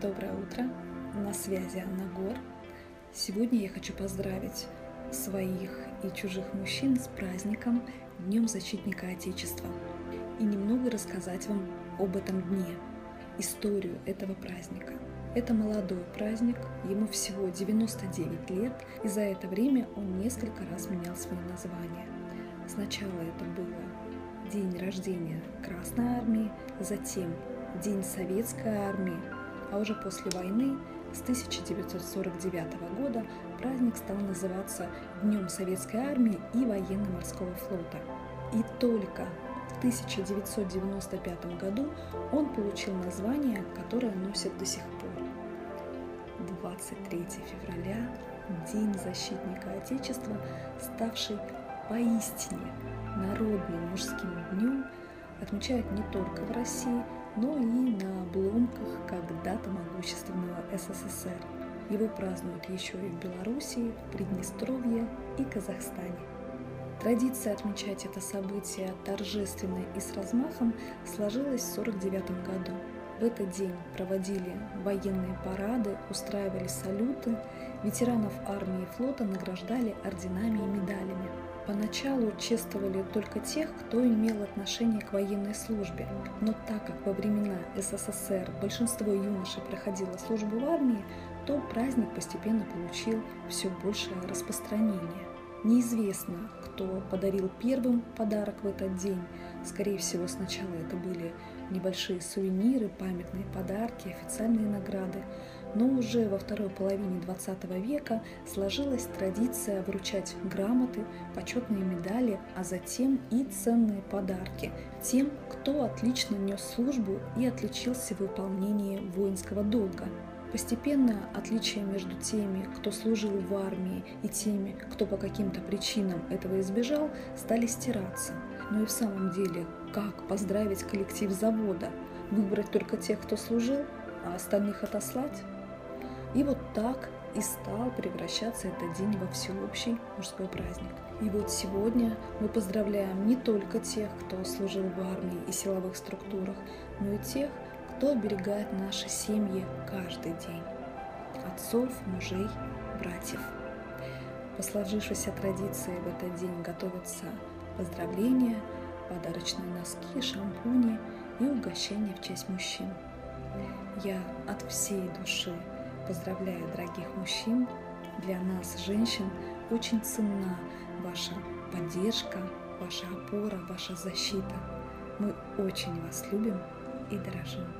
Доброе утро! На связи Анна Гор. Сегодня я хочу поздравить своих и чужих мужчин с праздником Днем Защитника Отечества и немного рассказать вам об этом дне, историю этого праздника. Это молодой праздник, ему всего 99 лет, и за это время он несколько раз менял свое название. Сначала это было день рождения Красной Армии, затем День Советской Армии, а уже после войны с 1949 года праздник стал называться Днем Советской Армии и Военно-Морского флота. И только в 1995 году он получил название, которое носит до сих пор. 23 февраля – День защитника Отечества, ставший поистине народным мужским днем, отмечают не только в России – но и на обломках когда-то могущественного СССР. Его празднуют еще и в Белоруссии, Приднестровье и Казахстане. Традиция отмечать это событие торжественно и с размахом сложилась в 1949 году. В этот день проводили военные парады, устраивали салюты, ветеранов армии и флота награждали орденами и медалями. Поначалу чествовали только тех, кто имел отношение к военной службе, но так как во времена СССР большинство юношей проходило службу в армии, то праздник постепенно получил все большее распространение. Неизвестно, кто подарил первым подарок в этот день. Скорее всего, сначала это были небольшие сувениры, памятные подарки, официальные награды. Но уже во второй половине 20 века сложилась традиция вручать грамоты, почетные медали, а затем и ценные подарки тем, кто отлично нес службу и отличился в выполнении воинского долга. Постепенно отличия между теми, кто служил в армии, и теми, кто по каким-то причинам этого избежал, стали стираться. Но и в самом деле, как поздравить коллектив завода? Выбрать только тех, кто служил, а остальных отослать? И вот так и стал превращаться этот день во всеобщий мужской праздник. И вот сегодня мы поздравляем не только тех, кто служил в армии и силовых структурах, но и тех, кто оберегает наши семьи каждый день. Отцов, мужей, братьев. По сложившейся традиции в этот день готовятся поздравления, подарочные носки, шампуни и угощения в честь мужчин. Я от всей души поздравляю дорогих мужчин. Для нас, женщин, очень ценна ваша поддержка, ваша опора, ваша защита. Мы очень вас любим и дорожим.